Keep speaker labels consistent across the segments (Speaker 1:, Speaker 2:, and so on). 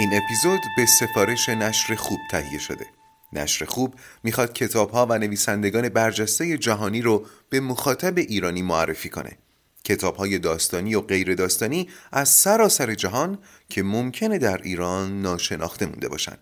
Speaker 1: این اپیزود به سفارش نشر خوب تهیه شده. نشر خوب می‌خواد کتاب ها و نویسندگان برجسته جهانی رو به مخاطب ایرانی معرفی کنه. کتاب های داستانی و غیر داستانی از سراسر جهان که ممکنه در ایران ناشناخته مونده باشن.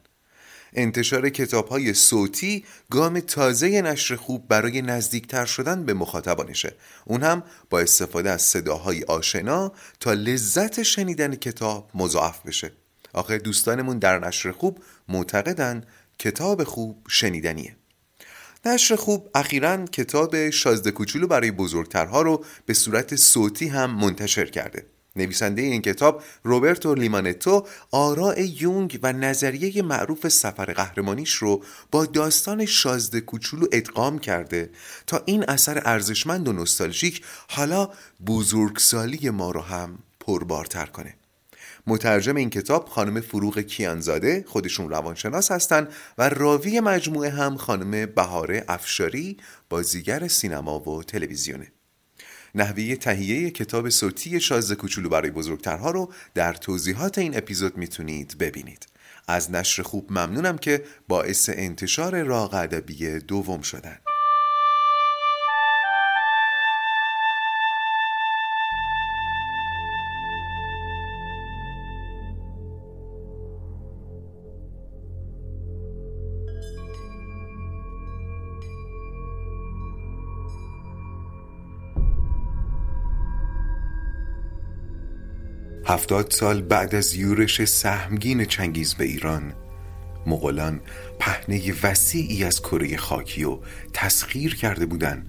Speaker 1: انتشار کتاب های صوتی گام تازه نشر خوب برای نزدیکتر شدن به مخاطبانشه. اون هم با استفاده از صداهای آشنا تا لذت شنیدن کتاب مضاعف بشه. آخه دوستانمون در نشر خوب معتقدن کتاب خوب شنیدنیه. نشر خوب اخیرا کتاب شازده کوچولو برای بزرگترها رو به صورت صوتی هم منتشر کرده. نویسنده این کتاب روبرتو لیمانتو آراء یونگ و نظریه معروف سفر قهرمانیش رو با داستان شازده کوچولو ادغام کرده تا این اثر ارزشمند و نوستالژیک حالا بزرگسالی ما رو هم پربارتر کنه. مترجم این کتاب خانم فروغ کیانزاده خودشون روانشناس هستن و راوی مجموعه هم خانم بهاره افشاری بازیگر سینما و تلویزیونه. نحوه تهیه کتاب صوتی شازده کوچولو برای بزرگترها رو در توضیحات این اپیزود می‌تونید ببینید. از نشر خوب ممنونم که باعث انتشار راق ادبی دوم شدن. هفتاد سال بعد از یورش سهمگین چنگیز به ایران مغولان پهنه وسیعی از کره خاکی و تسخیر کرده بودند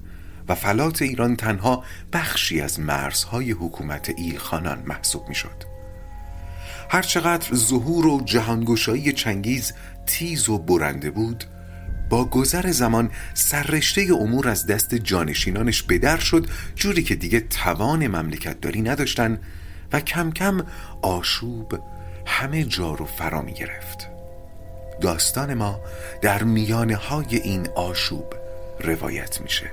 Speaker 1: و فلات ایران تنها بخشی از مرزهای حکومت ایلخانان محسوب می شد هرچقدر ظهور و جهانگشایی چنگیز تیز و برنده بود با گذر زمان سررشته امور از دست جانشینانش بدر شد جوری که دیگه توان مملکت داری نداشتن و کم کم آشوب همه جا رو فرا می گرفت. داستان ما در میانه های این آشوب روایت میشه.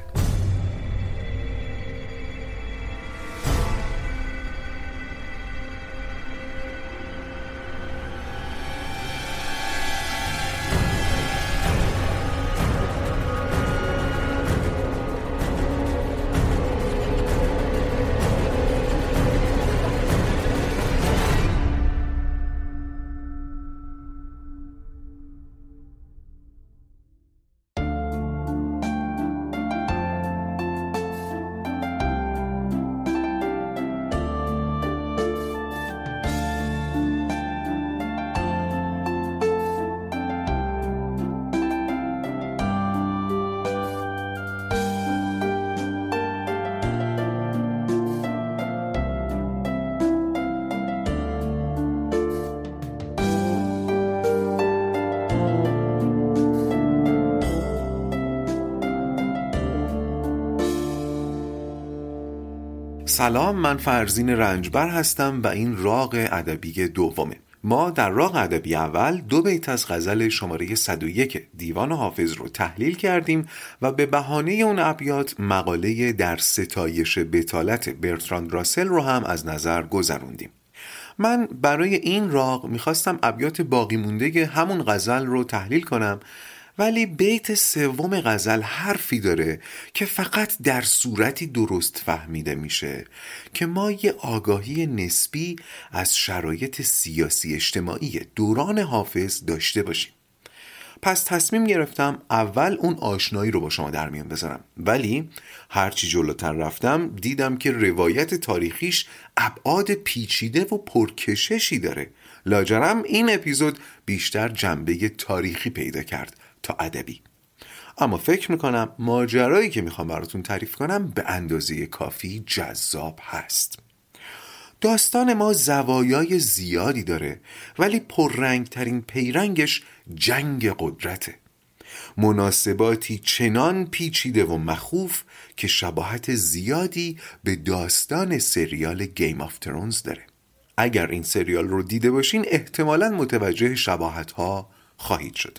Speaker 1: سلام من فرزین رنجبر هستم و این راق ادبی دومه. ما در راق ادبی اول دو بیت از غزل شماره 101 دیوان حافظ رو تحلیل کردیم و به بهانه اون ابیات مقاله در ستایش بتالت برتراند راسل رو هم از نظر گذروندیم. من برای این راق می‌خواستم ابیات باقی مونده همون غزل رو تحلیل کنم ولی بیت سوم غزل حرفی داره که فقط در صورتی درست فهمیده میشه که ما یه آگاهی نسبی از شرایط سیاسی اجتماعی دوران حافظ داشته باشیم. پس تصمیم گرفتم اول اون آشنایی رو با شما در میان بذارم. ولی هرچی جلوتر رفتم دیدم که روایت تاریخیش ابعاد پیچیده و پرکششی داره. لاجرم این اپیزود بیشتر جنبه تاریخی پیدا کرد. تا ادبی. اما فکر می‌کنم ماجرایی که می‌خوام براتون تعریف کنم به اندازه کافی جذاب هست. داستان ما زوایای زیادی داره ولی پررنگترین پیرنگش جنگ قدرته. مناسباتی چنان پیچیده و مخوف که شباهت زیادی به داستان سریال Game of Thrones داره. اگر این سریال رو دیده باشین احتمالا متوجه شباهت ها خواهید شد.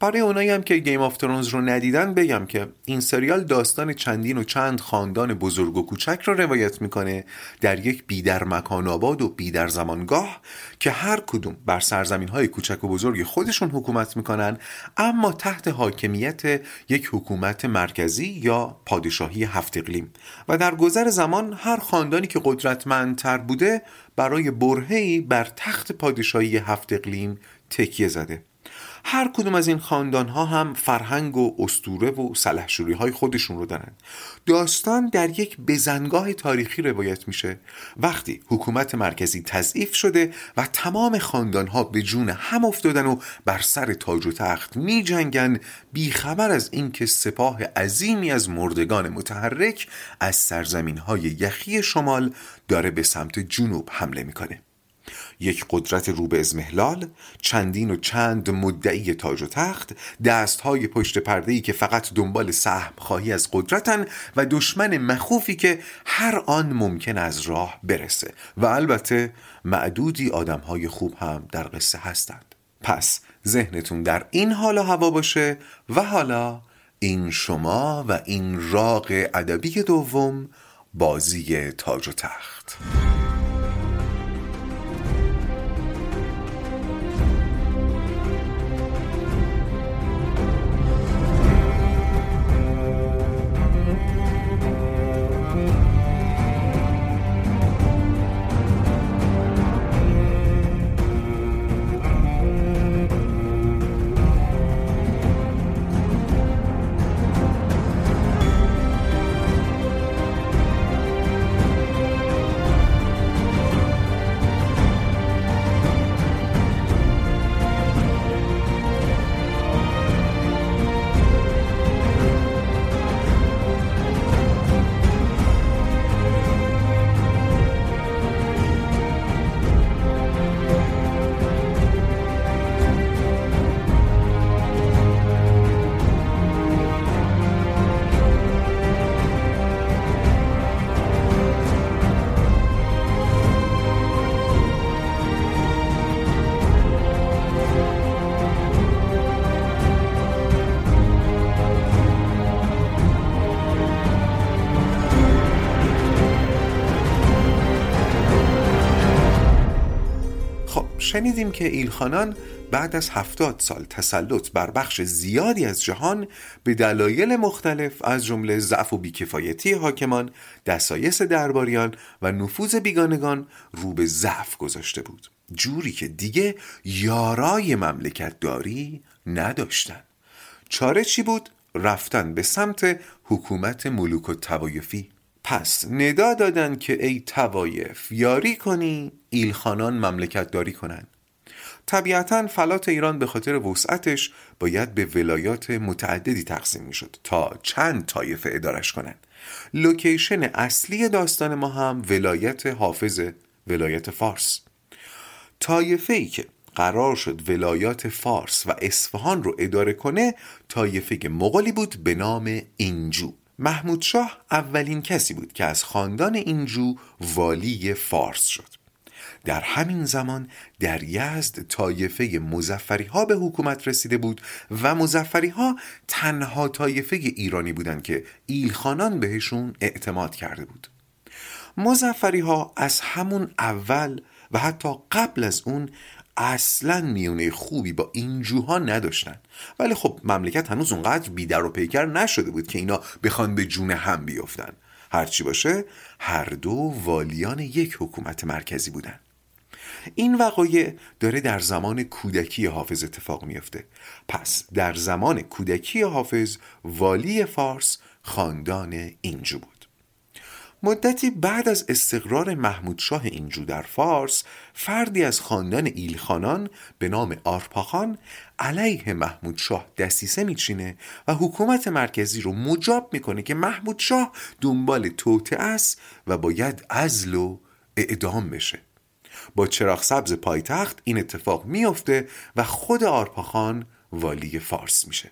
Speaker 1: برای اونایی هم که گیم آف ترونز رو ندیدن بگم که این سریال داستان چندین و چند خاندان بزرگ و کوچک رو روایت می‌کنه در یک بیدر مکان آباد و بیدر زمانگاه که هر کدوم بر سرزمین های کوچک و بزرگ خودشون حکومت می‌کنن اما تحت حاکمیت یک حکومت مرکزی یا پادشاهی هفت اقلیم. و در گذر زمان هر خاندانی که قدرتمندتر بوده برای برهی بر تخت پادشاهی هفت اقلیم تکیه زده. هر کدوم از این خاندان ها هم فرهنگ و استوره و سلحشوری های خودشون رو دارن. داستان در یک بزنگاه تاریخی روایت میشه. وقتی حکومت مرکزی تضعیف شده و تمام خاندان ها به جون هم افتادن و بر سر تاج و تخت می جنگن بیخبر از اینکه سپاه عظیمی از مردگان متحرک از سرزمین های یخی شمال داره به سمت جنوب حمله می‌کنه. یک قدرت رو به ازمهلال چندین و چند مدعی تاج و تخت دست های پشت پرده ای که فقط دنبال سهم خواهی از قدرتن و دشمن مخوفی که هر آن ممکن از راه برسه. و البته معدودی آدم های خوب هم در قصه هستند. پس ذهنتون در این حال و هوا باشه و حالا این شما و این راق ادبی دوم بازی تاج و تخت. شنیدیم که ایلخانان بعد از هفتاد سال تسلط بر بخش زیادی از جهان به دلایل مختلف از جمله ضعف و بیکفایتی حاکمان، دسایس درباریان و نفوذ بیگانگان رو به ضعف گذاشته بود. جوری که دیگه یارای مملکت داری نداشتن. چاره چی بود؟ رفتن به سمت حکومت ملوک و توایفی پس ندا دادن که ای توایف یاری کنی ایلخانان مملکت داری کنن طبیعتا فلات ایران به خاطر وسعتش باید به ولایات متعددی تقسیم می شد تا چند طایفه ادارش کنن لوکیشن اصلی داستان ما هم ولایت حافظ ولایت فارس. طایفه ای که قرار شد ولایات فارس و اصفهان رو اداره کنه طایفه مغولی بود به نام اینجو. محمود شاه اولین کسی بود که از خاندان اینجو والی فارس شد. در همین زمان در یزد طایفه مزفری ها به حکومت رسیده بود و مزفری ها تنها طایفه ایرانی بودند که ایلخانان بهشون اعتماد کرده بود. مزفری ها از همون اول و حتی قبل از اون اصلا میونه خوبی با این جوها نداشتن. ولی خب مملکت هنوز اونقدر بیدر و پیکر نشده بود که اینا بخوان به جون هم بیفتن. هرچی باشه هر دو والیان یک حکومت مرکزی بودن. این وقایع داره در زمان کودکی حافظ اتفاق میفته. پس در زمان کودکی حافظ والی فارس خاندان اینجو بود. مدتی بعد از استقرار محمود شاه اینجو در فارس فردی از خاندان ایلخانان به نام آرپاخان علیه محمود شاه دستیسه میچینه و حکومت مرکزی رو مجاب می‌کنه که محمود شاه دنبال توته است و باید ازل و اعدام بشه. با چراغ سبز پایتخت این اتفاق میافته و خود آرپاخان والی فارس میشه.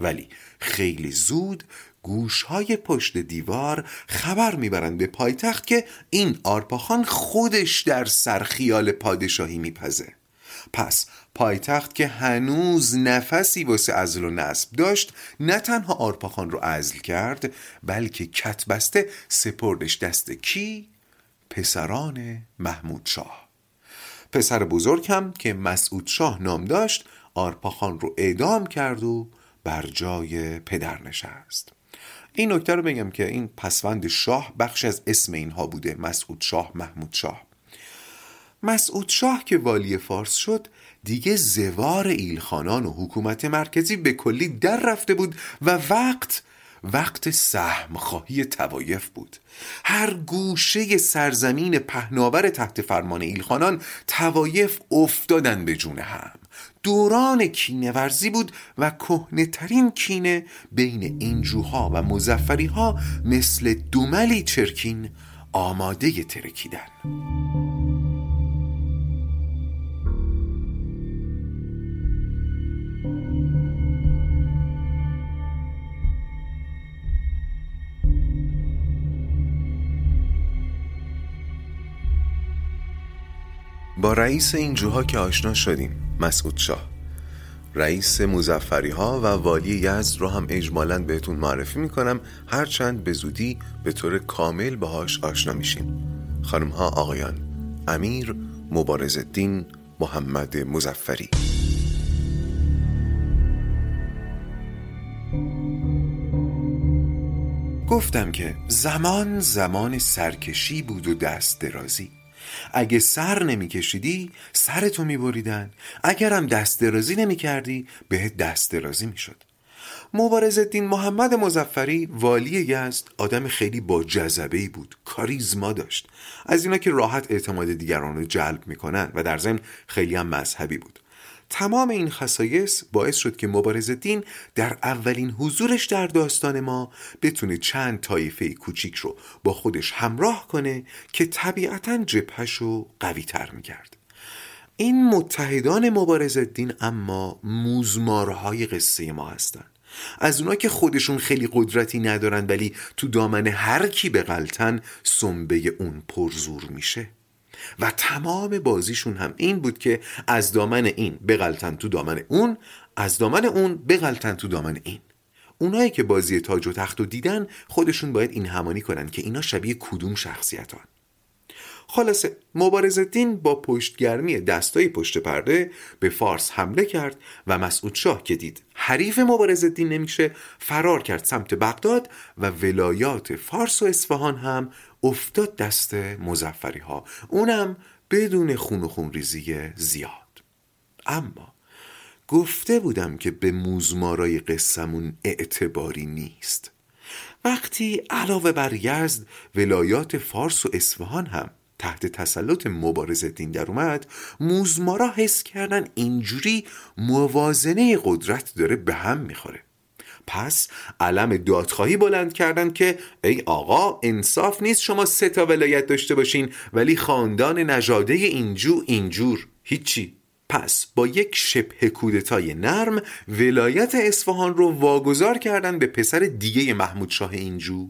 Speaker 1: ولی خیلی زود گوشهای پشت دیوار خبر می‌برند به پایتخت که این آرپاخان خودش در سرخیال پادشاهی میپزه. پس پایتخت که هنوز نفسی واسه ازل و نصب داشت نه تنها آرپاخان رو ازل کرد بلکه کتبسته سپردش دست کی؟ پسران محمود شاه. پسر بزرگ هم که مسعود شاه نام داشت آرپاخان رو اعدام کرد و بر جای پدر نشست این نکته رو بگم که این پسوند شاه بخش از اسم اینها بوده مسعود شاه محمود شاه. مسعود شاه که والی فارس شد دیگه زوار ایلخانان و حکومت مرکزی به کلی در رفته بود و وقت وقت سهم خواهی توایف بود. هر گوشه سرزمین پهناور تحت فرمان ایلخانان توایف افتادن به جون هم. دوران کینه ورزی بود و کهنه ترین کینه بین اینجوها و مزفری ها مثل دوملی چرکین آماده ترکیدن. با رئیس این جوها که آشنا شدیم مسعود شاه. رئیس مزفری ها و والی یزد رو هم اجمالا بهتون معرفی می‌کنم. هرچند به زودی به طور کامل باهاش آشنا میشیم. خانم ها آقایان امیر مبارز الدین محمد مزفری گفتم که زمان زمان سرکشی بود و دست درازی. اگه سر نمیکشیدی سرتو میبریدن. اگرم دست درازی نمی‌کردی به دست درازی می‌شد. مبارز الدین محمد مزفری والی یزد آدم خیلی با جذبه بود کاریزما داشت. از اینا که راحت اعتماد دیگران رو جلب می‌کنن و در ضمن خیلی هم مذهبی بود. تمام این خصایص باعث شد که مبارز دین در اولین حضورش در داستان ما بتونه چند طایفه کوچیک رو با خودش همراه کنه که طبیعتا جبهش رو قوی تر می‌کرد. این متحدان مبارز دین اما موزمارهای قصه ما هستند. از اونا که خودشون خیلی قدرتی ندارن ولی تو دامن هر کی بغلتن سنبه اون پرزور میشه. و تمام بازیشون هم این بود که از دامن این بغلتن تو دامن اون از دامن اون بغلتن تو دامن این. اونایی که بازی تاج و تخت رو دیدن خودشون باید این همانی کنن که اینا شبیه کدوم شخصیتان. خلاصه الدین با پشتگرمی دستای پشت پرده به فارس حمله کرد و مسعود شاه که دید حریف مبارز الدین نمیشه فرار کرد سمت بغداد و ولایات فارس و اصفهان هم افتاد دست مزفری ها اونم بدون خون و خون ریزی زیاد. اما گفته بودم که به موزمارای قسمون اعتباری نیست. وقتی علاوه بر یزد ولایات فارس و اصفهان هم تحت تسلط مبارز دین در اومد موزمارا حس کردن اینجوری موازنه قدرت داره به هم می‌خوره. پس علم دادخواهی بلند کردن که ای آقا انصاف نیست شما سه تا ولایت داشته باشین ولی خاندان نژاده اینجو اینجور. هیچی. پس با یک شبه کودتای نرم ولایت اصفهان رو واگذار کردن به پسر دیگه محمود شاه اینجو.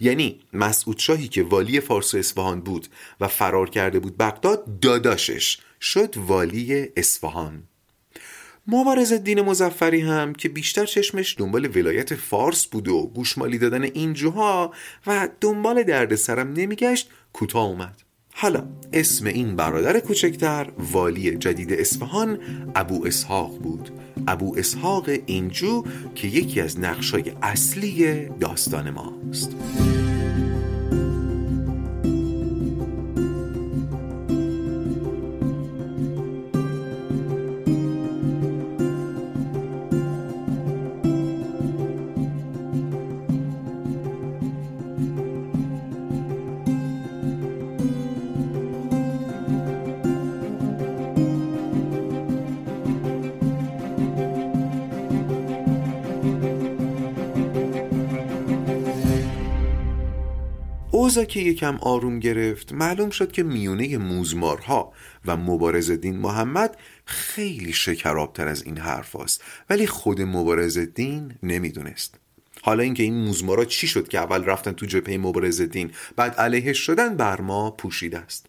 Speaker 1: یعنی مسعود شاهی که والی فارس و اصفهان بود و فرار کرده بود بغداد داداشش شد والی اصفهان. مبارز دین مزفری هم که بیشتر چشمش دنبال ولایت فارس بود و گوشمالی دادن اینجوها و دنبال دردسرم نمیگشت کوتاه اومد. حالا اسم این برادر کوچکتر والی جدید اصفهان ابو اسحاق بود. ابو اسحاق اینجو که یکی از نقشای اصلی داستان ماست. اوزا که یکم آروم گرفت معلوم شد که میونه موزمارها و مبارز دین محمد خیلی شکرابتر از این حرف است ولی خود مبارز دین نمی‌دونست. حالا اینکه این موزمارا چی شد که اول رفتن تو جبهه مبارز دین بعد علیهش شدن بر ما پوشیده است.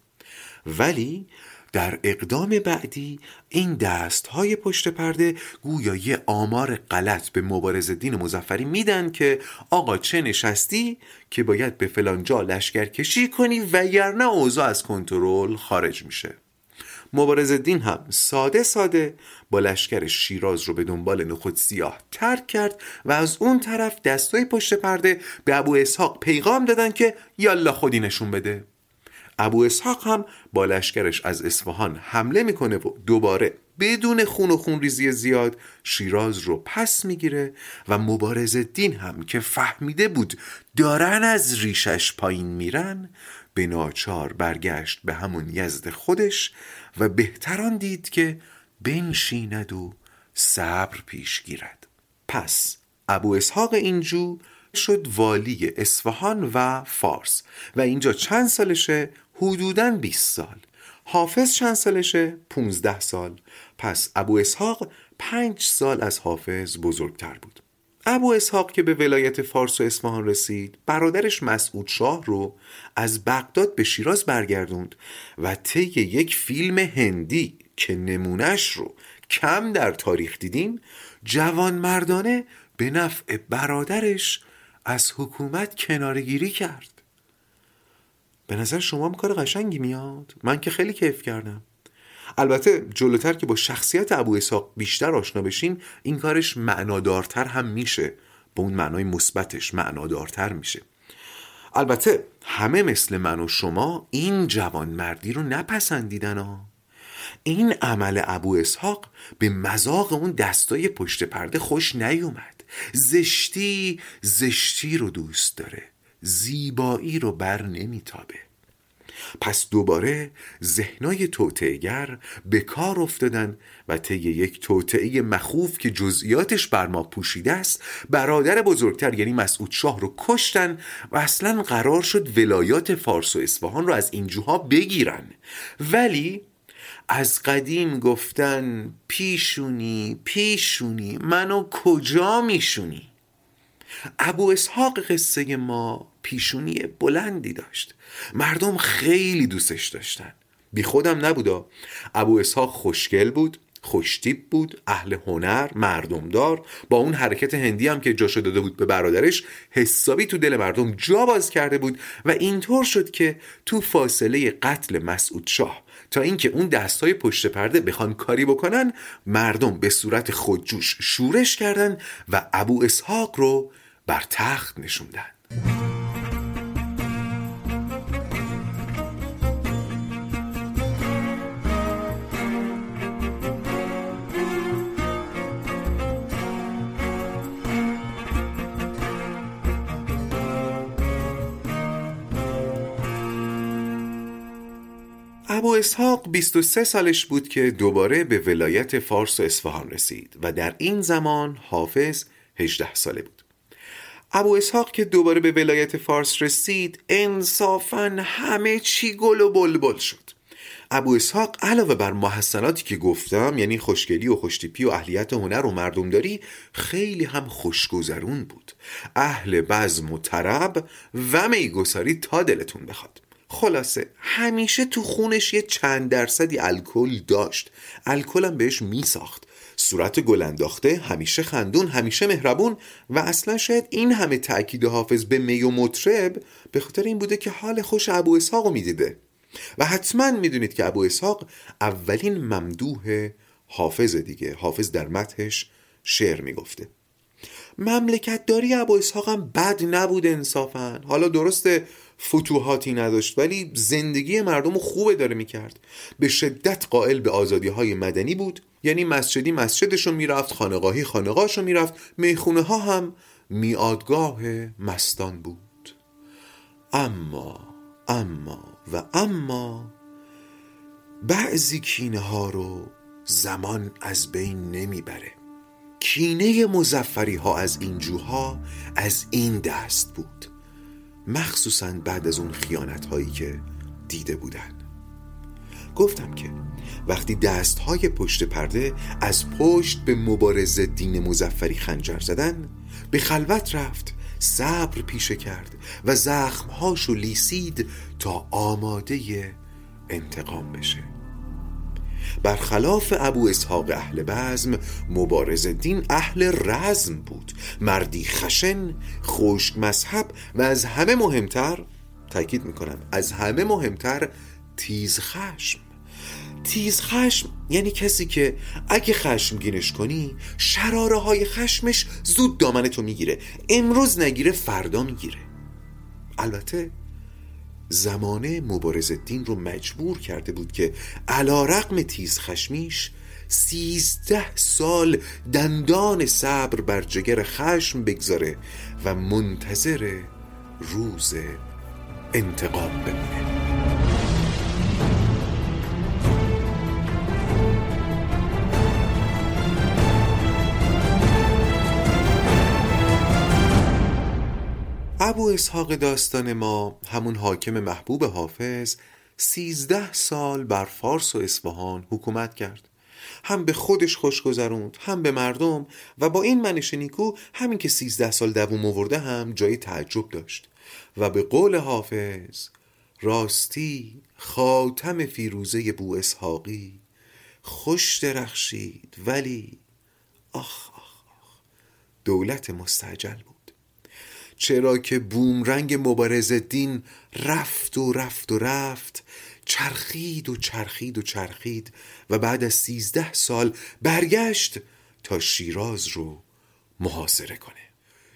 Speaker 1: ولی در اقدام بعدی این دست های پشت پرده گویا یه آمار غلط به مبارز دین مزفری میدن که آقا چه نشستی که باید به فلان جا لشکر کشی کنی وگرنه اوضاع از کنترل خارج میشه. مبارز دین هم ساده ساده با لشکر شیراز رو به دنبال نخود سیاه ترک کرد و از اون طرف دستای پشت پرده به ابو اسحاق پیغام دادن که یالا خودی نشون بده. ابو اسحاق هم با لشکرش از اصفهان حمله می‌کنه و دوباره بدون خون و خون ریزی زیاد شیراز رو پس می‌گیره و مبارز دین هم که فهمیده بود دارن از ریشش پایین میرن به ناچار برگشت به همون یزد خودش و بهتران دید که بنشیند و صبر پیش گیرد. پس ابو اسحاق اینجو شد والی اصفهان و فارس و اینجا چند سالشه؟ حدوداً 20 سال. حافظ چند سالشه؟ 15 سال. پس ابو اسحاق پنج سال از حافظ بزرگتر بود. ابو اسحاق که به ولایت فارس و اصفهان رسید برادرش مسعود شاه رو از بغداد به شیراز برگردوند و طی یک فیلم هندی که نمونش رو کم در تاریخ دیدیم جوان مردانه به نفع برادرش از حکومت کنارگیری کرد. به نظر شما هم کار قشنگی میاد؟ من که خیلی کیف کردم. البته جلوتر که با شخصیت ابو اسحاق بیشتر آشنا بشیم این کارش معنادارتر هم میشه. با اون معنای مثبتش معنادارتر میشه. البته همه مثل من و شما این جوان مردی رو نپسندیدن ها. این عمل ابو اسحاق به مذاق اون دستای پشت پرده خوش نیومد. زشتی زشتی رو دوست داره. زیبایی رو بر نمیتابه. پس دوباره ذهنای توطعهگر به کار افتادن و طی یک توطعه مخوف که جزئیاتش بر ما پوشیده است برادر بزرگتر یعنی مسعود شاه رو کشتن و اصلا قرار شد ولایات فارس و اصفهان رو از اینجوها بگیرن. ولی از قدیم گفتن پیشونی پیشونی منو کجا میشونی؟ ابو اسحاق قصه ما پیشونی بلندی داشت. مردم خیلی دوستش داشتن. بی خودم نبودا. ابو اسحاق خوشگل بود خوشتیب بود اهل هنر مردمدار. با اون حرکت هندی هم که جاشو داده بود به برادرش حسابی تو دل مردم جا باز کرده بود و اینطور شد که تو فاصله قتل مسعود شاه تا اینکه اون دستای پشت پرده بخوان کاری بکنن مردم به صورت خودجوش شورش کردن و ابو اسحاق رو بر تخت نشوندن. ابو اسحاق 23 سالش بود که دوباره به ولایت فارس و اصفهان رسید و در این زمان حافظ 18 ساله بود. ابو اسحاق که دوباره به ولایت فارس رسید انصافا همه چی گل و بلبل شد. ابو اسحاق علاوه بر محسناتی که گفتم یعنی خوشگلی و خوشتیپی و اهلیت هنر و مردمداری خیلی هم خوشگذرون بود. اهل بزم و طرب و میگساری تا دلتون بخواد. خلاصه همیشه تو خونش یه چند درصدی الکل داشت. الکلم بهش میساخت. صورت گل انداخته همیشه خندون همیشه مهربون و اصلا شاید این همه تأکید حافظ به می و مطرب به خاطر این بوده که حال خوش ابو اسحاق می‌دیده. و حتما می‌دونید که ابو اسحاق اولین ممدوح حافظ دیگه. حافظ در متحش شعر می‌گفته. مملکت داری ابو اسحاق هم بد نبود انصافا. حالا درسته فتوحاتی نداشت ولی زندگی مردم خوبه داره می‌کرد. به شدت قائل به آزادی های مدنی بود. یعنی مسجدی مسجدشو می‌رفت خانقاهی خانقاهشو می‌رفت. می‌خونه ها هم میادگاه مستان بود. اما اما و اما بعضی کینه ها رو زمان از بین نمی‌بره. کینه مزفری ها از این جوها از این دست بود. مخصوصا بعد از اون خیانت هایی که دیده بودن. گفتم که وقتی دست های پشت پرده از پشت به مبارز دین مزفری خنجر زدن به خلوت رفت صبر پیشه کرد و زخمهاشو لیسید تا آماده انتقام بشه. برخلاف ابو اسحاق اهل بزم مبارز دین اهل رزم بود. مردی خشن خشک مذهب و از همه مهمتر تاکید می‌کنم از همه مهمتر تیز خشم. تیز خشم یعنی کسی که اگه خشمگینش کنی شراره های خشمش زود دامن تو می‌گیره. امروز نگیره فردا می‌گیره. البته زمانه مبارز دین رو مجبور کرده بود که علا رقم تیز خشمیش سیزده سال دندان صبر بر جگر خشم بگذاره و منتظر روز انتقام بمونه. ابو اسحاق داستان ما همون حاکم محبوب حافظ سیزده سال بر فارس و اصفهان حکومت کرد. هم به خودش خوش گذروند هم به مردم و با این منش نیکو همین که سیزده سال دووم آورده هم جای تعجب داشت. و به قول حافظ راستی خاتم فیروزه بو اسحاقی خوش درخشید ولی آخ آخ آخ دولت مستعجل بود. چرا که بومرنگ مبارز دین رفت و رفت و رفت چرخید و چرخید و چرخید و بعد از سیزده سال برگشت تا شیراز رو محاصره کنه.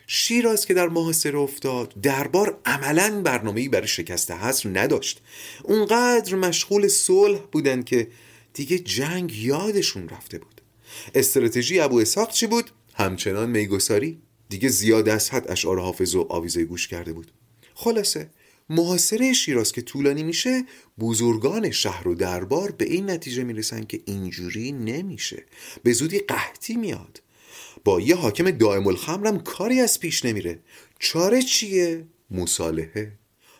Speaker 1: شیراز که در محاصره افتاد دربار عملا برنامه‌ای برای شکست حصر نداشت. اونقدر مشغول صلح بودن که دیگه جنگ یادشون رفته بود. استراتژی ابو اسحاق چی بود؟ همچنان میگساری. دیگه زیاد از حد اشعار حافظ و آویزه گوش کرده بود. خلاصه محاصره شیراز که طولانی میشه بزرگان شهر و دربار به این نتیجه می‌رسن که اینجوری نمیشه. به زودی قحطی میاد. با یه حاکم دائم الخمرم کاری از پیش نمیره. چاره چیه؟ مصالحه.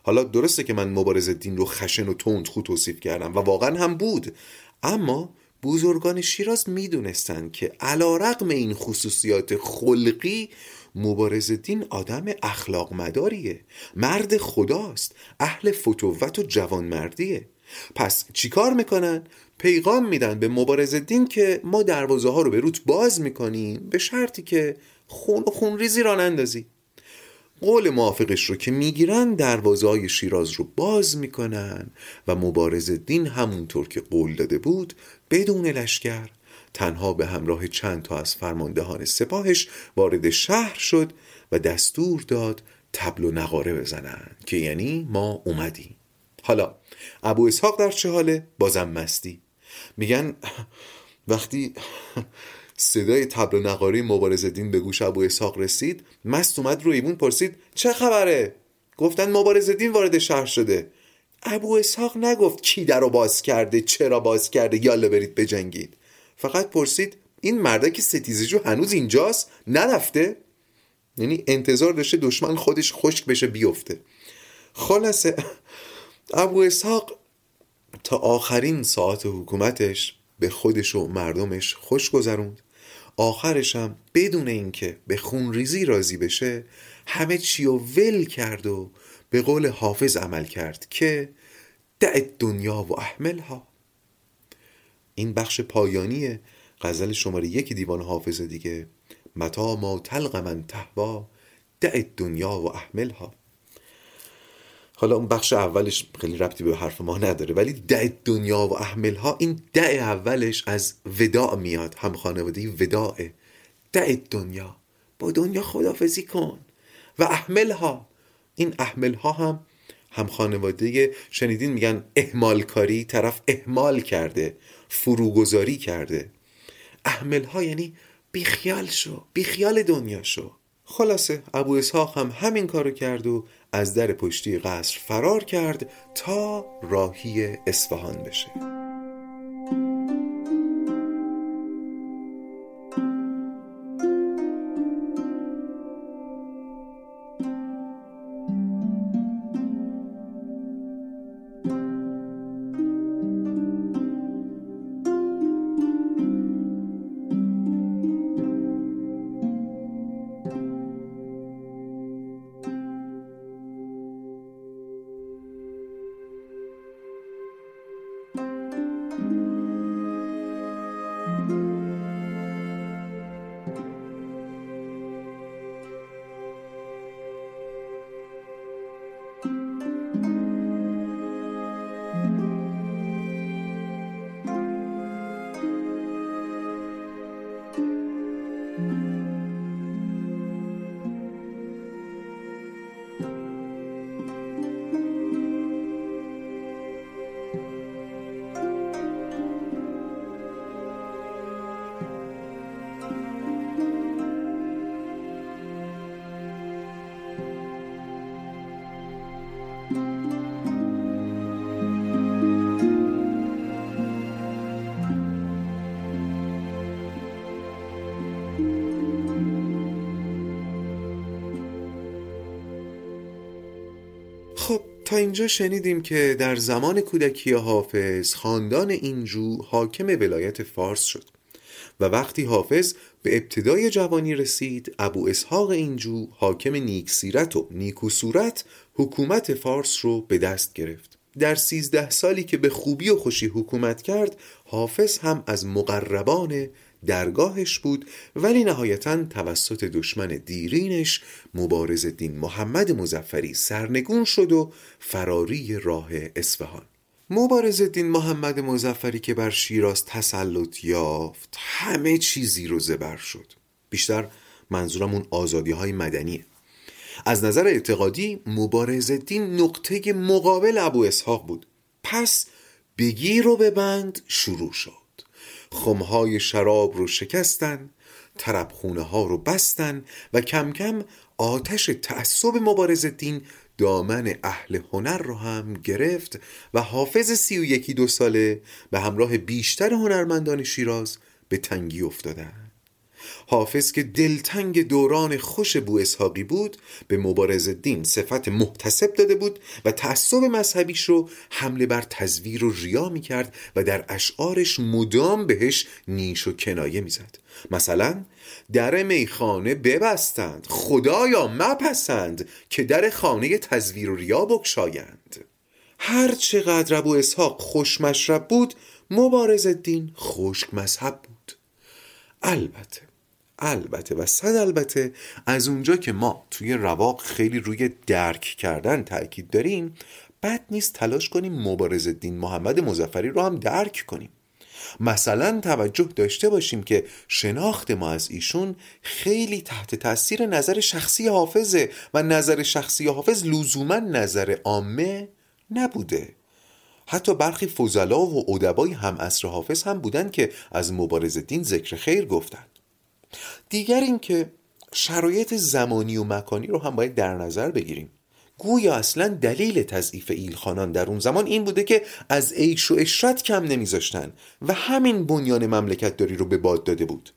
Speaker 1: حالا درسته که من مبارز دین رو خشن و تند خود توصیف کردم و واقعا هم بود. اما بزرگان شیراز می‌دونستند که علا رقم این خصوصیات خلقی مبارز دین آدم اخلاق مداریه مرد خداست. اهل فتوت و جوانمردیه. پس چیکار می‌کنن؟ پیغام میدن به مبارز دین که ما دروازه ها رو به روت باز می‌کنیم به شرطی که خون و خون ریزی را نندازی. قول موافقش رو که می‌گیرن دروازه های شیراز رو باز می‌کنن و مبارز دین همونطور که قول داده بود بدون لشکر. تنها به همراه چند تا از فرماندهان سپاهش وارد شهر شد و دستور داد تبل و نقاره بزنن که یعنی ما اومدیم حالا ابو اسحاق در چه حاله؟ بازم مستی میگن وقتی صدای تبل و نقاره مبارز دین به گوش ابو اسحاق رسید مست اومد رو ایمون پرسید چه خبره؟ گفتن مبارز دین وارد شهر شده ابو اسحاق نگفت کی در رو باز کرده چرا باز کرده یالا برید بجنگید فقط پرسید این مردک ستیزجو هنوز اینجاست؟ نرفته؟ یعنی انتظار داشته دشمن خودش خشک بشه بیفته. خلاصه ابو اسحاق تا آخرین ساعت حکومتش به خودش و مردمش خوش گذروند. آخرش هم بدون اینکه به خونریزی راضی بشه همه چی و ول کرد و به قول حافظ عمل کرد که دع دنیا و احملها این بخش پایانی غزل شماره یک دیوان حافظ دیگه. متا ما تلق من تهوا دع دنیا و احملها. حالا اون بخش اولش خیلی ربطی به حرف ما نداره ولی دع دنیا و احملها این دع اولش از وداع میاد. هم خانواده وداعه. دع دنیا با دنیا خدافزی کن. و احملها. این احملها هم هم خانواده شنیدین میگن احمال کاری طرف احمال کرده. فروگذاری کرده. احمل ها یعنی بیخیال شو بیخیال دنیا شو. خلاصه ابو اسحاق هم همین کارو کرد و از در پشتی قصر فرار کرد تا راهی اصفهان بشه. تا اینجا شنیدیم که در زمان کودکی حافظ خاندان اینجو حاکم ولایت فارس شد و وقتی حافظ به ابتدای جوانی رسید ابو اسحاق اینجو حاکم نیک سیرت و نیکو صورت حکومت فارس رو به دست گرفت. در سیزده سالی که به خوبی و خوشی حکومت کرد حافظ هم از مقربان درگاهش بود ولی نهایتا توسط دشمن دیرینش مبارز دین محمد مزفری سرنگون شد و فراری راه اصفهان. مبارز دین محمد مزفری که بر شیراز تسلط یافت همه چیزی رو زبر شد. بیشتر منظورم اون آزادی های مدنیه. از نظر اعتقادی مبارز دین نقطه مقابل ابو اسحاق بود. پس بگیر و ببند شروع شد. خمهای شراب رو شکستن طربخونه ها رو بستن و کم کم آتش تعصب مبارز دین دامن اهل هنر رو هم گرفت و حافظ سی و یکی دو ساله به همراه بیشتر هنرمندان شیراز به تنگی افتادن. حافظ که دلتنگ دوران خوش بو اسحاقی بود به مبارز دین صفت محتسب داده بود و تعصب مذهبیش رو حمله بر تزویر و ریا می کرد و در اشعارش مدام بهش نیش و کنایه می‌زد. مثلا در میخانه ببستند خدایا مپسند که در خانه تزویر و ریا بکشایند هر چقدر ابو اسحاق خوش مشرب بود مبارز دین خشک مذهب بود. البته البته و صد البته از اونجا که ما توی رواق خیلی روی درک کردن تاکید داریم بد نیست تلاش کنیم مبارز دین محمد مزفری رو هم درک کنیم. مثلا توجه داشته باشیم که شناخت ما از ایشون خیلی تحت تاثیر نظر شخصی حافظه و نظر شخصی حافظ لزوما نظر عامه نبوده. حتی برخی فضلا و ادبای هم اصر حافظ هم بودن که از مبارز دین ذکر خیر گفتند. دیگر اینکه شرایط زمانی و مکانی رو هم باید در نظر بگیریم. گویا اصلا دلیل تضعیف ایلخانان در اون زمان این بوده که از عیش و اشرت کم نمیذاشتن و همین بنیان مملکت داری رو به باد داده بود.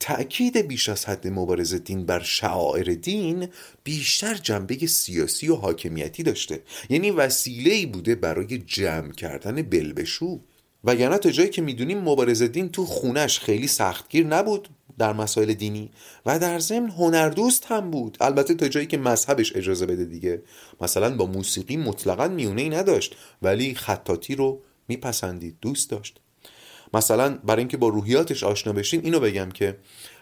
Speaker 1: تأکید بیش از حد مبارز دین بر شعائر دین بیشتر جنبه سیاسی و حاکمیتی داشته. یعنی وسیله بوده برای جمع کردن بلبشو. وگرنه تا جایی که می‌دونیم مبارز دین تو خونش خیلی سختگیر نبود. در مسائل دینی و در ضمن هنردوست هم بود. البته تا جایی که مذهبش اجازه بده دیگه. مثلا با موسیقی مطلقا میونه ای نداشت ولی خطاتی رو میپسندید دوست داشت. مثلا برای اینکه با روحیاتش آشنا بشین اینو بگم که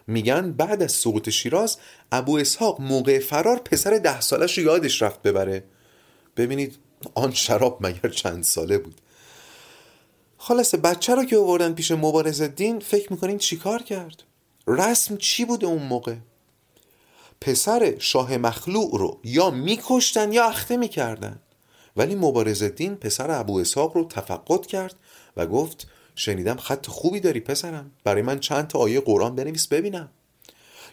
Speaker 1: میگن بعد از سقوط شیراز ابو اسحاق موقع فرار پسر ده سالش رو یادش رفت ببره. ببینید آن شراب مگر چند ساله بود. خلاصه بچه رو که آوردن پیش مبارز دین فکر می‌کنین چیکار کرد؟ رسم چی بوده اون موقع؟ پسر شاه مخلوع رو یا میکشتن یا اخته می‌کردن. ولی مبارز دین پسر ابو اسحاق رو تفقد کرد و گفت شنیدم خط خوبی داری پسرم. برای من چند تا آیه قرآن بنویس ببینم.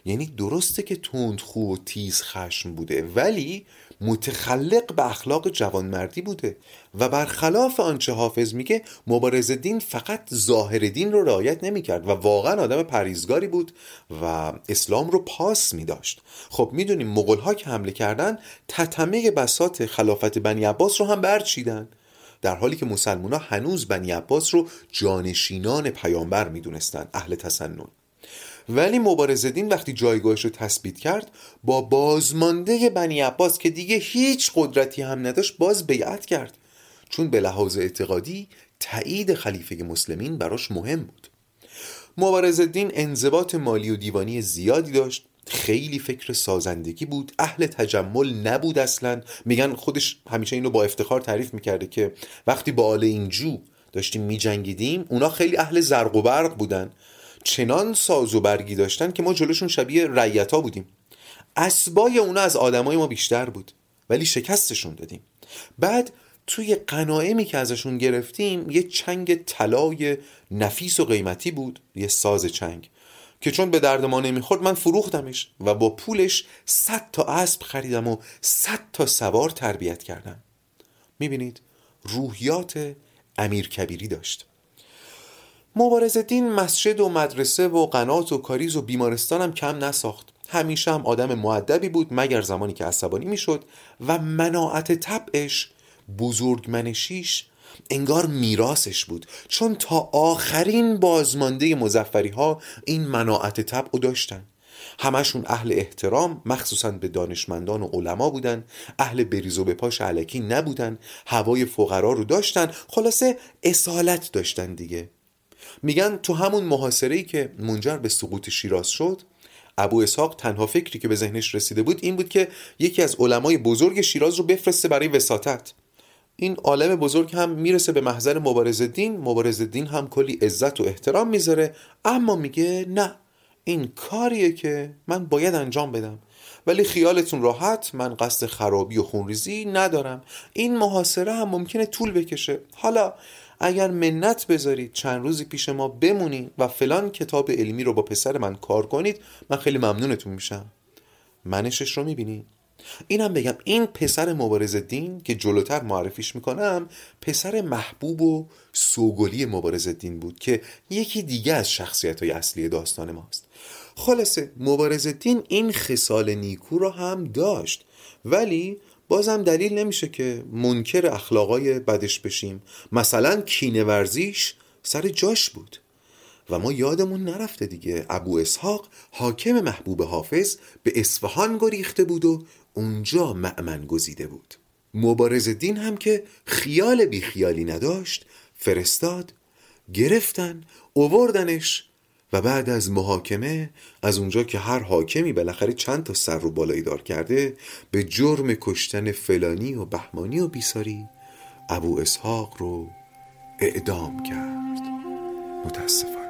Speaker 1: یعنی درسته که تند خوب و تیز خشم بوده ولی متخلق به اخلاق جوانمردی بوده و برخلاف آنچه حافظ میگه مبارز دین فقط ظاهر دین رو رعایت نمی‌کرد و واقعا آدم پریزگاری بود و اسلام رو پاس میداشت. خب می‌دونیم مغول ها که حمله کردن تتمه بسات خلافت بنی عباس رو هم برچیدن. در حالی که مسلمان ها هنوز بنی عباس رو جانشینان پیامبر می‌دونستن اهل تسنن. ولی مبارزدین وقتی جایگاهش رو تثبیت کرد با بازمانده بنی عباس که دیگه هیچ قدرتی هم نداشت باز بیعت کرد. چون به لحاظ اعتقادی تایید خلیفه مسلمین براش مهم بود. مبارزدین انضباط مالی و دیوانی زیادی داشت. خیلی فکر سازندگی بود. اهل تجمل نبود اصلا. میگن خودش همیشه اینو با افتخار تعریف می‌کرده که وقتی با آل اینجو داشتیم میجنگیدیم اونا خیلی اهل زرق و برق بودن. چنان ساز و برگی داشتن که ما جلوشون شبیه ریتا بودیم. اسبای اونا از آدمای ما بیشتر بود ولی شکستشون دادیم. بعد توی قناعمی که ازشون گرفتیم یه چنگ طلای نفیس و قیمتی بود یه ساز چنگ که چون به درد ما نمی‌خورد من فروختمش و با پولش صد تا اسب خریدم و صد تا سوار تربیت کردم. می‌بینید روحیات امیر کبیری داشت. مبارز دین مسجد و مدرسه و قنات و کاریز و بیمارستان هم کم نساخت. همیشه هم آدم معدبی بود مگر زمانی که عصبانی می‌شد و مناعت طبعش بزرگمنشیش انگار میراسش بود. چون تا آخرین بازمانده مزفری ها این مناعت طبع داشتن. همشون اهل احترام مخصوصا به دانشمندان و علما بودن. اهل بریز و به پاش علکی نبودن. هوای فقرا رو داشتن. خلاصه اصالت داشتن دیگه. میگن تو همون محاصره که منجر به سقوط شیراز شد ابو اسحاق تنها فکری که به ذهنش رسیده بود این بود که یکی از علمای بزرگ شیراز رو بفرسته برای وساطت. این عالم بزرگ هم می‌رسه به محضر مبارز دین مبارز دین هم کلی عزت و احترام می‌ذاره اما میگه نه این کاریه که من باید انجام بدم. ولی خیالتون راحت من قصد خرابی و خونریزی ندارم. این محاصره هم ممکنه طول بکشه. حالا اگر منت بذارید چند روزی پیش ما بمونید و فلان کتاب علمی رو با پسر من کار کنید من خیلی ممنونتون میشم. منشش رو می‌بینید اینم بگم این پسر مبارز دین که جلوتر معرفیش می‌کنم پسر محبوب و سوگلی مبارز دین بود که یکی دیگه از شخصیت های اصلی داستان ماست. خلاصه مبارز دین این خصال نیکو را هم داشت ولی بازم دلیل نمیشه که منکر اخلاقای بدش بشیم. مثلا کینه ورزیش سر جاش بود. و ما یادمون نرفته دیگه. ابو اسحاق حاکم محبوب حافظ به اصفهان گریخته بود و اونجا معمن گزیده بود. مبارز دین هم که خیال بی خیالی نداشت فرستاد گرفتن اووردنش و بعد از محاکمه از اونجا که هر حاکمی بالاخره چند تا سر رو بالایی دار کرده به جرم کشتن فلانی و بهمانی و بیساری ابو اسحاق رو اعدام کرد. متاسفانه.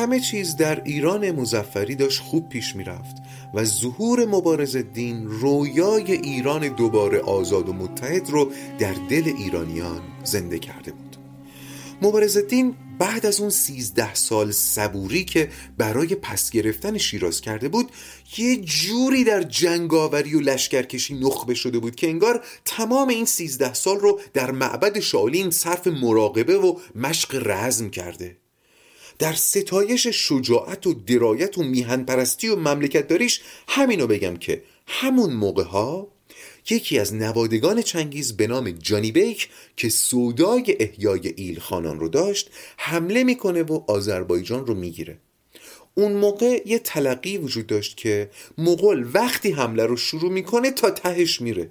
Speaker 1: همه چیز در ایران مزفری داشت خوب پیش می‌رفت و ظهور مبارز دین رویای ایران دوباره آزاد و متحد رو در دل ایرانیان زنده کرده بود. مبارز دین بعد از اون سیزده سال صبوری که برای پس گرفتن شیراز کرده بود یه جوری در جنگاوری و لشکرکشی نخبه شده بود که انگار تمام این سیزده سال رو در معبد شالین صرف مراقبه و مشق رزم کرده. در ستایش شجاعت و درایت و میهن پرستی و مملکت داریش همینو بگم که همون موقع ها یکی از نوادگان چنگیز به نام جانی بیک که سودای احیای ایل خانان رو داشت حمله می‌کنه و آذربایجان رو می‌گیره. اون موقع یه تلقی وجود داشت که مغول وقتی حمله رو شروع می‌کنه تا تهش میره.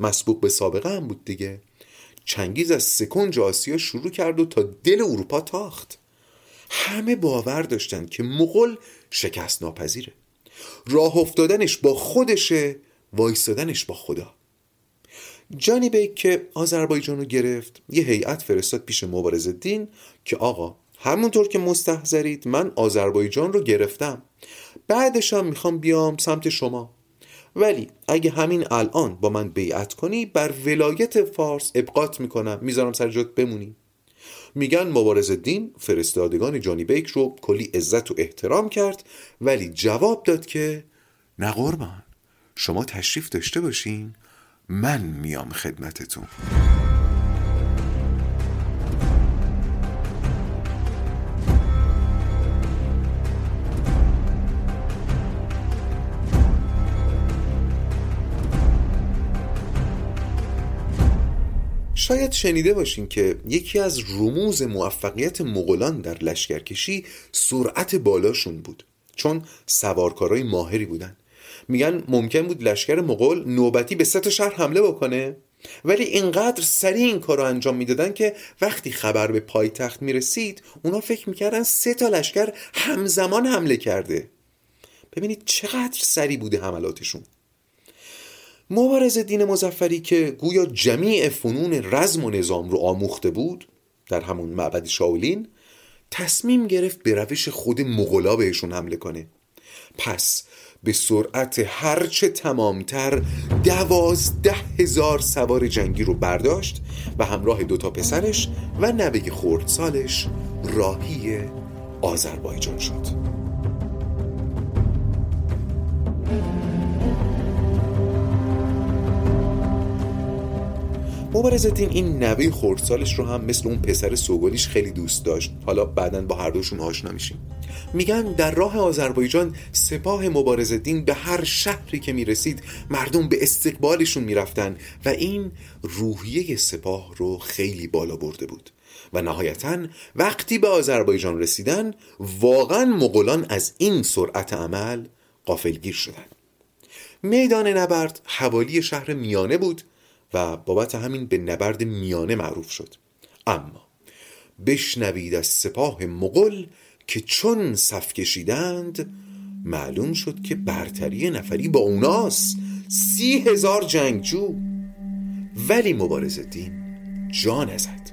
Speaker 1: مسبوق به سابقه هم بود دیگه. چنگیز از سکنج آسیا شروع کرد و تا دل اروپا تاخت. همه باور داشتن که مغول شکست ناپذیره راه افتادنش با خودشه وایستادنش با خدا. جانی بیک که آذربایجان رو گرفت یه هیئت فرستاد پیش مبارز دین که آقا همونطور که مستحضرید من آذربایجان رو گرفتم. بعدش هم می‌خوام بیام سمت شما. ولی اگه همین الان با من بیعت کنی بر ولایت فارس ابقات می‌کنم. می‌ذارم سر جات بمونی. میگن مبارز دین فرستادگان جانی بیک رو کلی عزت و احترام کرد ولی جواب داد که نه قربان شما تشریف داشته باشین من میام خدمتتون. شاید شنیده باشین که یکی از رموز موفقیت مغولان در لشکرکشی سرعت بالاشون بود چون سوارکارای ماهری بودن. میگن ممکن بود لشکر مغول نوبتی به سه تا شهر حمله بکنه ولی اینقدر سریع این کار رو انجام می‌دادن که وقتی خبر به پایتخت می‌رسید اونا فکر می‌کردن سه تا لشکر همزمان حمله کرده. ببینید چقدر سریع بوده حملاتشون. مبارز دین مزفری که گویا جمیع فنون رزم و نظام رو آموخته بود در همون معبد شاولین تصمیم گرفت به روش خود مغلا بهشون حمله کنه. پس به سرعت هرچه تمامتر دوازده هزار سوار جنگی رو برداشت و همراه دوتا پسرش و نبه خردسالش راهی آذربایجان شد. مبارز الدین این نوه خردسالش رو هم مثل اون پسر سوگلیش خیلی دوست داشت. حالا بعدا با هر دوشون آشنا میشیم. میگن در راه آذربایجان سپاه مبارز الدین به هر شهری که می‌رسید مردم به استقبالشون می‌رفتن و این روحیه سپاه رو خیلی بالا برده بود. و نهایتا وقتی به آذربایجان رسیدن واقعا مغولان از این سرعت عمل قافلگیر شدند میدان نبرد حوالی شهر میانه بود و بابت همین به نبرد میانه معروف شد. اما بشنوید از سپاه مغل که چون صف کشیدند معلوم شد که برتری نفری با اوناست سی هزار جنگجو. ولی مبارز دین جا نزد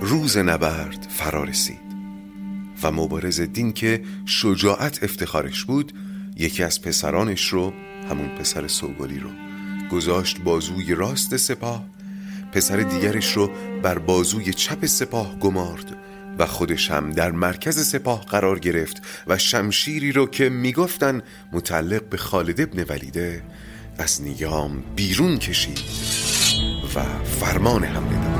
Speaker 1: روز نبرد فرا رسید. و مبارز دین که شجاعت افتخارش بود یکی از پسرانش رو همون پسر سوگلی رو گذاشت بازوی راست سپاه. پسر دیگرش رو بر بازوی چپ سپاه گمارد و خودش هم در مرکز سپاه قرار گرفت و شمشیری رو که می‌گفتن متعلق به خالد ابن ولیده از نیام بیرون کشید و فرمان حمله داد.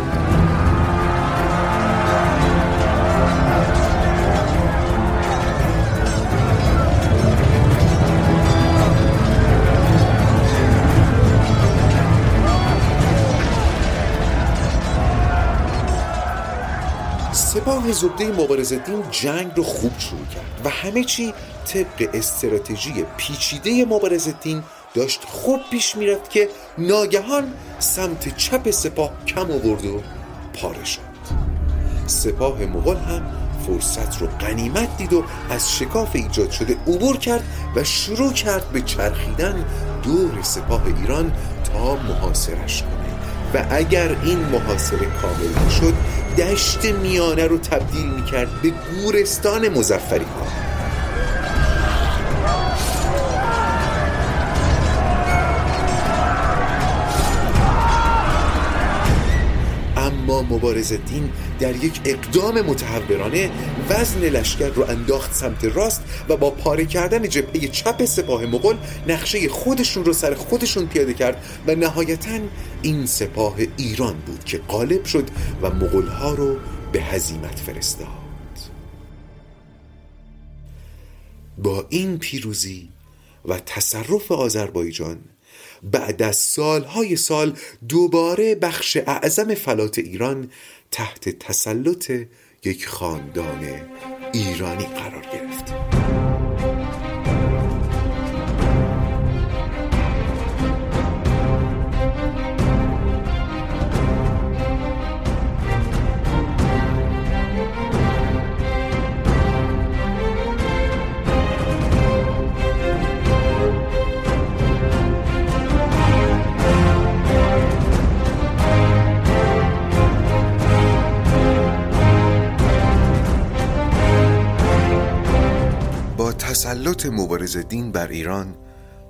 Speaker 1: سپاه زبده مبارزتین جنگ رو خوب شروع کرد و همه چی طبق استراتژی پیچیده مبارزتین داشت خوب پیش می‌رفت که ناگهان سمت چپ سپاه کم آورد و پاره شد. سپاه مغول هم فرصت رو غنیمت دید و از شکاف ایجاد شده عبور کرد و شروع کرد به چرخیدن دور سپاه ایران تا محاصرش کنه. و اگر این محاصره کامل شد دشت میانه رو تبدیل می‌کرد به گورستان مزفری ها اما مبارز دین در یک اقدام متحورانه وزن لشکر رو انداخت سمت راست و با پاره کردن جبهه چپ سپاه مغول نقشه خودشون رو سر خودشون پیاده کرد و نهایتا این سپاه ایران بود که غالب شد و مغولها رو به هزیمت فرستاد. با این پیروزی و تصرف آذربایجان بعد از سالهای سال دوباره بخش اعظم فلات ایران تحت تسلط یک خاندان ایرانی قرار گرفت. تسلط مبارز دین بر ایران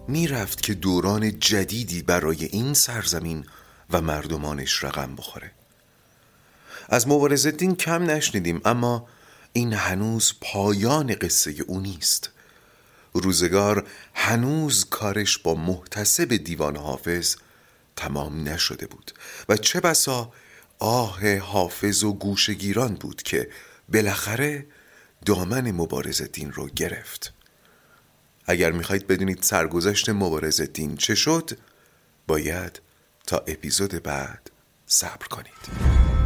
Speaker 1: می‌رفت که دوران جدیدی برای این سرزمین و مردمانش رقم بخوره. از مبارز دین کم نشنیدیم اما این هنوز پایان قصه او نیست. روزگار هنوز کارش با محتسب دیوان حافظ تمام نشده بود و چه بسا آه حافظ و گوشگیران بود که بالاخره دامن مبارز دین رو گرفت. اگر می‌خواید بدونید سرگذشت مبارز دین چه شد باید تا اپیزود بعد صبر کنید.